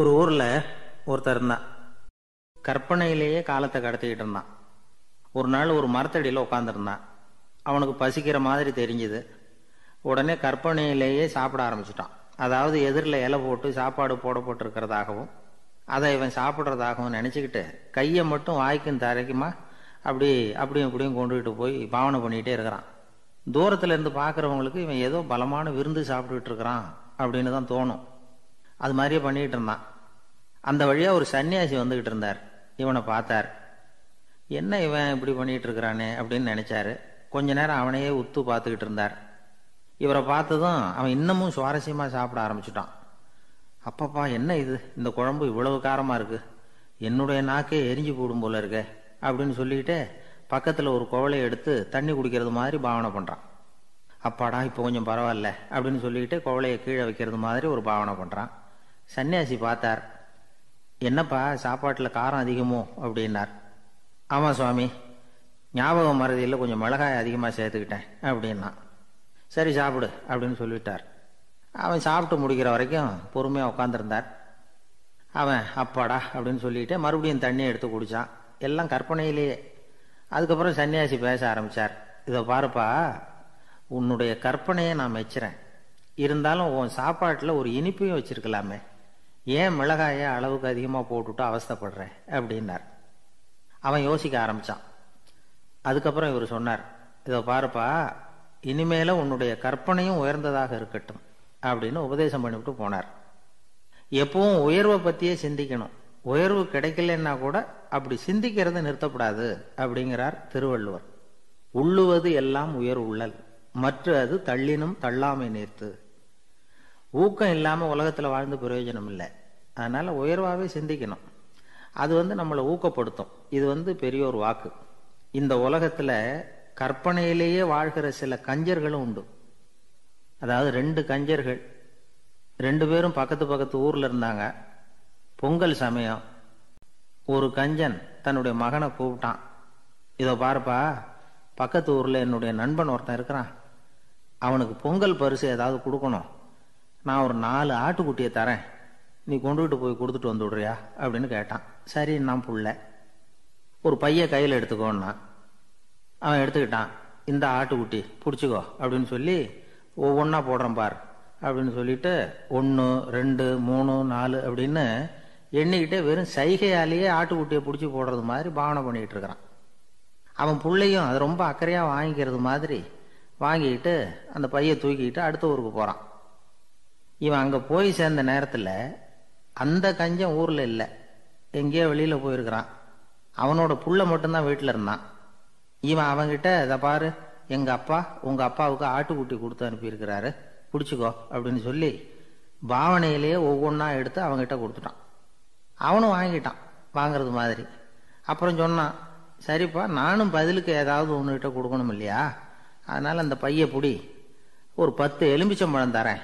ஒரு ஊரில் ஒருத்தர் இருந்தான். கற்பனையிலேயே காலத்தை கடத்திக்கிட்டு இருந்தான். ஒரு நாள் ஒரு மரத்தடியில் உட்காந்துருந்தான் அவனுக்கு பசிக்கிற மாதிரி தெரிஞ்சுது. உடனே கற்பனையிலேயே சாப்பிட ஆரம்பிச்சிட்டான். அதாவது எதிரில் இலை போட்டு சாப்பாடு போடப்பட்டிருக்கிறதாகவும் அதை இவன் சாப்பிட்றதாகவும் நினச்சிக்கிட்டு கையை மட்டும் வாய்க்கும் தரைக்குமா அப்படி அப்படியும் இப்படியும் கொண்டுகிட்டு போய் பாவனை பண்ணிகிட்டே இருக்கிறான். தூரத்தில் இருந்து பார்க்குறவங்களுக்கு இவன் ஏதோ பலமான விருந்து சாப்பிட்டுட்டு இருக்கிறான் அப்படின்னு தான் தோணும். அது மாதிரியே பண்ணிக்கிட்டு இருந்தான். அந்த வழியாக ஒரு சன்னியாசி வந்துக்கிட்டு இருந்தார். இவனை பார்த்தார். என்ன இவன் இப்படி பண்ணிகிட்டு இருக்கிறானே அப்படின்னு நினச்சாரு. கொஞ்ச நேரம் அவனையே உத்து பார்த்துக்கிட்டு இருந்தார். இவரை பார்த்ததும் அவன் இன்னமும் சுவாரஸ்யமாக சாப்பிட ஆரம்பிச்சிட்டான். அப்பப்பா என்ன இது? இந்த குழம்பு இவ்வளவு காரமாக இருக்குது என்னுடைய நாக்கே எரிஞ்சு போடும் போல இருக்கே அப்படின்னு சொல்லிக்கிட்டு பக்கத்தில் ஒரு குவலையை எடுத்து தண்ணி குடிக்கிறது மாதிரி பாவனை பண்ணுறான் அப்பாடா இப்போ கொஞ்சம் பரவாயில்ல அப்படின்னு சொல்லிக்கிட்டு குவலையை கீழே வைக்கிறது மாதிரி ஒரு பாவனை பண்ணுறான் சன்னியாசி பார்த்தார். என்னப்பா சாப்பாட்டில் காரம் அதிகமோ? அப்படின்னார். ஆமாம் சுவாமி ஞாபகம் மறதியில் கொஞ்சம் மிளகாய் அதிகமாக சேர்த்துக்கிட்டேன் அப்படின்னா. சரி சாப்பிடு அப்படின்னு சொல்லிட்டார் அவன் சாப்பிட்டு முடிக்கிற வரைக்கும் பொறுமையாக உட்காந்துருந்தார் அவன் அப்பாடா அப்படின்னு சொல்லிட்டு மறுபடியும் தண்ணியை எடுத்து குடித்தான் எல்லாம் கற்பனையிலேயே. அதுக்கப்புறம் சன்னியாசி பேச ஆரம்பித்தார் இதை பாருப்பா உன்னுடைய கற்பனையை நான் மெச்சுறேன். இருந்தாலும் உன் சாப்பாட்டில் ஒரு இனிப்பையும் வச்சுருக்கலாமே. ஏன் மிளகாயை அளவுக்கு அதிகமாக போட்டுட்டு அவஸ்தப்படுறேன்? அப்படின்னார். அவன் யோசிக்க ஆரம்பித்தான் அதுக்கப்புறம் இவர் சொன்னார் இதை பாருப்பா இனிமேல உன்னுடைய கற்பனையும் உயர்ந்ததாக இருக்கட்டும் அப்படின்னு உபதேசம் பண்ணிவிட்டு போனார். எப்பவும் உயர்வை பற்றியே சிந்திக்கணும். உயர்வு கிடைக்கலன்னா கூட அப்படி சிந்திக்கிறத நிறுத்தப்படாது அப்படிங்கிறார் திருவள்ளுவர். உள்ளுவது எல்லாம் உயர் உள்ளல் மற்ற அது தள்ளினும் தள்ளாமை நேர்த்து ஊக்கம் இல்லாமல் உலகத்தில் வாழ்ந்து பிரயோஜனம் இல்லை. அதனால் உயர்வாகவே சிந்திக்கணும். அது வந்து நம்மளை ஊக்கப்படுத்தும். இது வந்து பெரிய ஒரு வாக்கு. இந்த உலகத்தில் கற்பனையிலேயே வாழ்கிற சில கஞ்சர்களும் உண்டு. அதாவது ரெண்டு கஞ்சர்கள். ரெண்டு பேரும் பக்கத்து பக்கத்து ஊரில் இருந்தாங்க. பொங்கல் சமயம் ஒரு கஞ்சன் தன்னுடைய மகனை கூப்பிட்டான். இதோ பாருப்பா பக்கத்து ஊரில் என்னுடைய நண்பன் ஒருத்தன் இருக்கிறான். அவனுக்கு பொங்கல் பரிசு ஏதாவது கொடுக்கணும். நான் ஒரு நாலு ஆட்டுக்குட்டியை தரேன். நீ கொண்டுகிட்டு போய் கொடுத்துட்டு வந்து விடுறியா? அப்படின்னு கேட்டான். சரி நான் புள்ள. ஒரு பைய கையில் எடுத்துக்கோன்னா. அவன் எடுத்துக்கிட்டான். இந்த ஆட்டுக்குட்டி பிடிச்சிக்கோ அப்படின்னு சொல்லி ஒவ்வொன்றா போடுறேன் பார் அப்படின்னு சொல்லிட்டு ஒன்று ரெண்டு மூணு நாலு அப்படின்னு எண்ணிக்கிட்டே வெறும் சைகையாலேயே ஆட்டுக்குட்டியை பிடிச்சி போடுறது மாதிரி பாவனை பண்ணிக்கிட்டு இருக்கிறான். அவன் பிள்ளையும் அது ரொம்ப அக்கறையாக வாங்கிக்கிறது மாதிரி வாங்கிக்கிட்டு அந்த பையை தூக்கிக்கிட்டு அடுத்த ஊருக்கு போகிறான் இவன் அங்கே போய் சேர்ந்த நேரத்தில் அந்த கஞ்சம் ஊரில் இல்லை. எங்கேயோ வெளியில் போயிருக்கிறான். அவனோட புள்ள மட்டும்தான் வீட்டில் இருந்தான். இவன் அவங்கிட்ட இதை பாரு எங்கள் அப்பா உங்கள் அப்பாவுக்கு ஆட்டுக்குட்டி கொடுத்து அனுப்பியிருக்கிறாரு. பிடிச்சிக்கோ அப்படின்னு சொல்லி பாவனையிலேயே ஒவ்வொன்றா எடுத்து அவங்ககிட்ட கொடுத்துட்டான். அவனும் வாங்கிட்டான் வாங்கிறது மாதிரி. அப்புறம் சொன்னான் சரிப்பா நானும் பதிலுக்கு ஏதாவது ஒன்றுகிட்ட கொடுக்கணும் இல்லையா? அதனால் அந்த பைய புடி. ஒரு பத்து எலும்பிச்சம்பழம் தரேன்.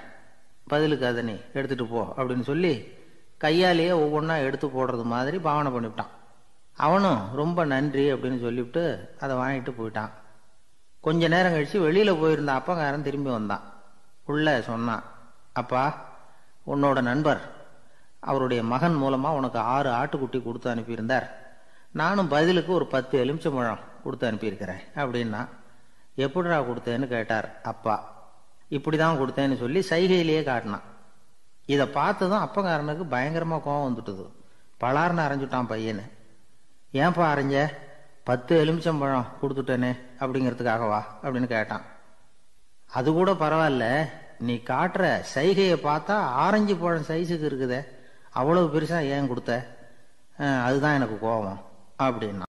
பதிலுக்கு அதை நீ எடுத்துகிட்டு போ அப்படின்னு சொல்லி கையாலேயே ஒவ்வொன்றா எடுத்து போடுறது மாதிரி பாவனை பண்ணிவிட்டான். அவனும் ரொம்ப நன்றி அப்படின்னு சொல்லிவிட்டு அதை வாங்கிட்டு போயிட்டான். கொஞ்ச நேரம் கழித்து வெளியில் போயிருந்த அப்பங்காரன் திரும்பி வந்தான். உள்ளே சொன்னான் அப்பா உன்னோட நண்பர் அவருடைய மகன் மூலமாக உனக்கு ஆறு ஆட்டுக்குட்டி கொடுத்து அனுப்பியிருந்தார். நானும் பதிலுக்கு ஒரு பத்து எலுமிச்சம்பழம் கொடுத்து அனுப்பியிருக்கிறேன் அப்படின்னா எப்படிடா கொடுத்தேன்னு கேட்டார் அப்பா. இப்படி தான் கொடுத்தேன்னு சொல்லி சைகையிலேயே காட்டினான். இதை பார்த்து தான் அப்பங்காரனுக்கு பயங்கரமாக கோவம் வந்துட்டுது. பலார்னு அரைஞ்சுட்டான் பையனு. ஏன்பா அரைஞ்ச? பத்து எலுமிச்சம்பழம் கொடுத்துட்டேனே அப்படிங்கிறதுக்காகவா அப்படின்னு கேட்டான். அது கூட பரவாயில்ல நீ காட்டுற சைகையை பார்த்தா ஆரஞ்சு பழம் சைஸுக்கு இருக்குதே அவ்வளோ பெருசாக ஏன் கொடுத்த? அதுதான் எனக்கு கோபம் அப்படின்னா.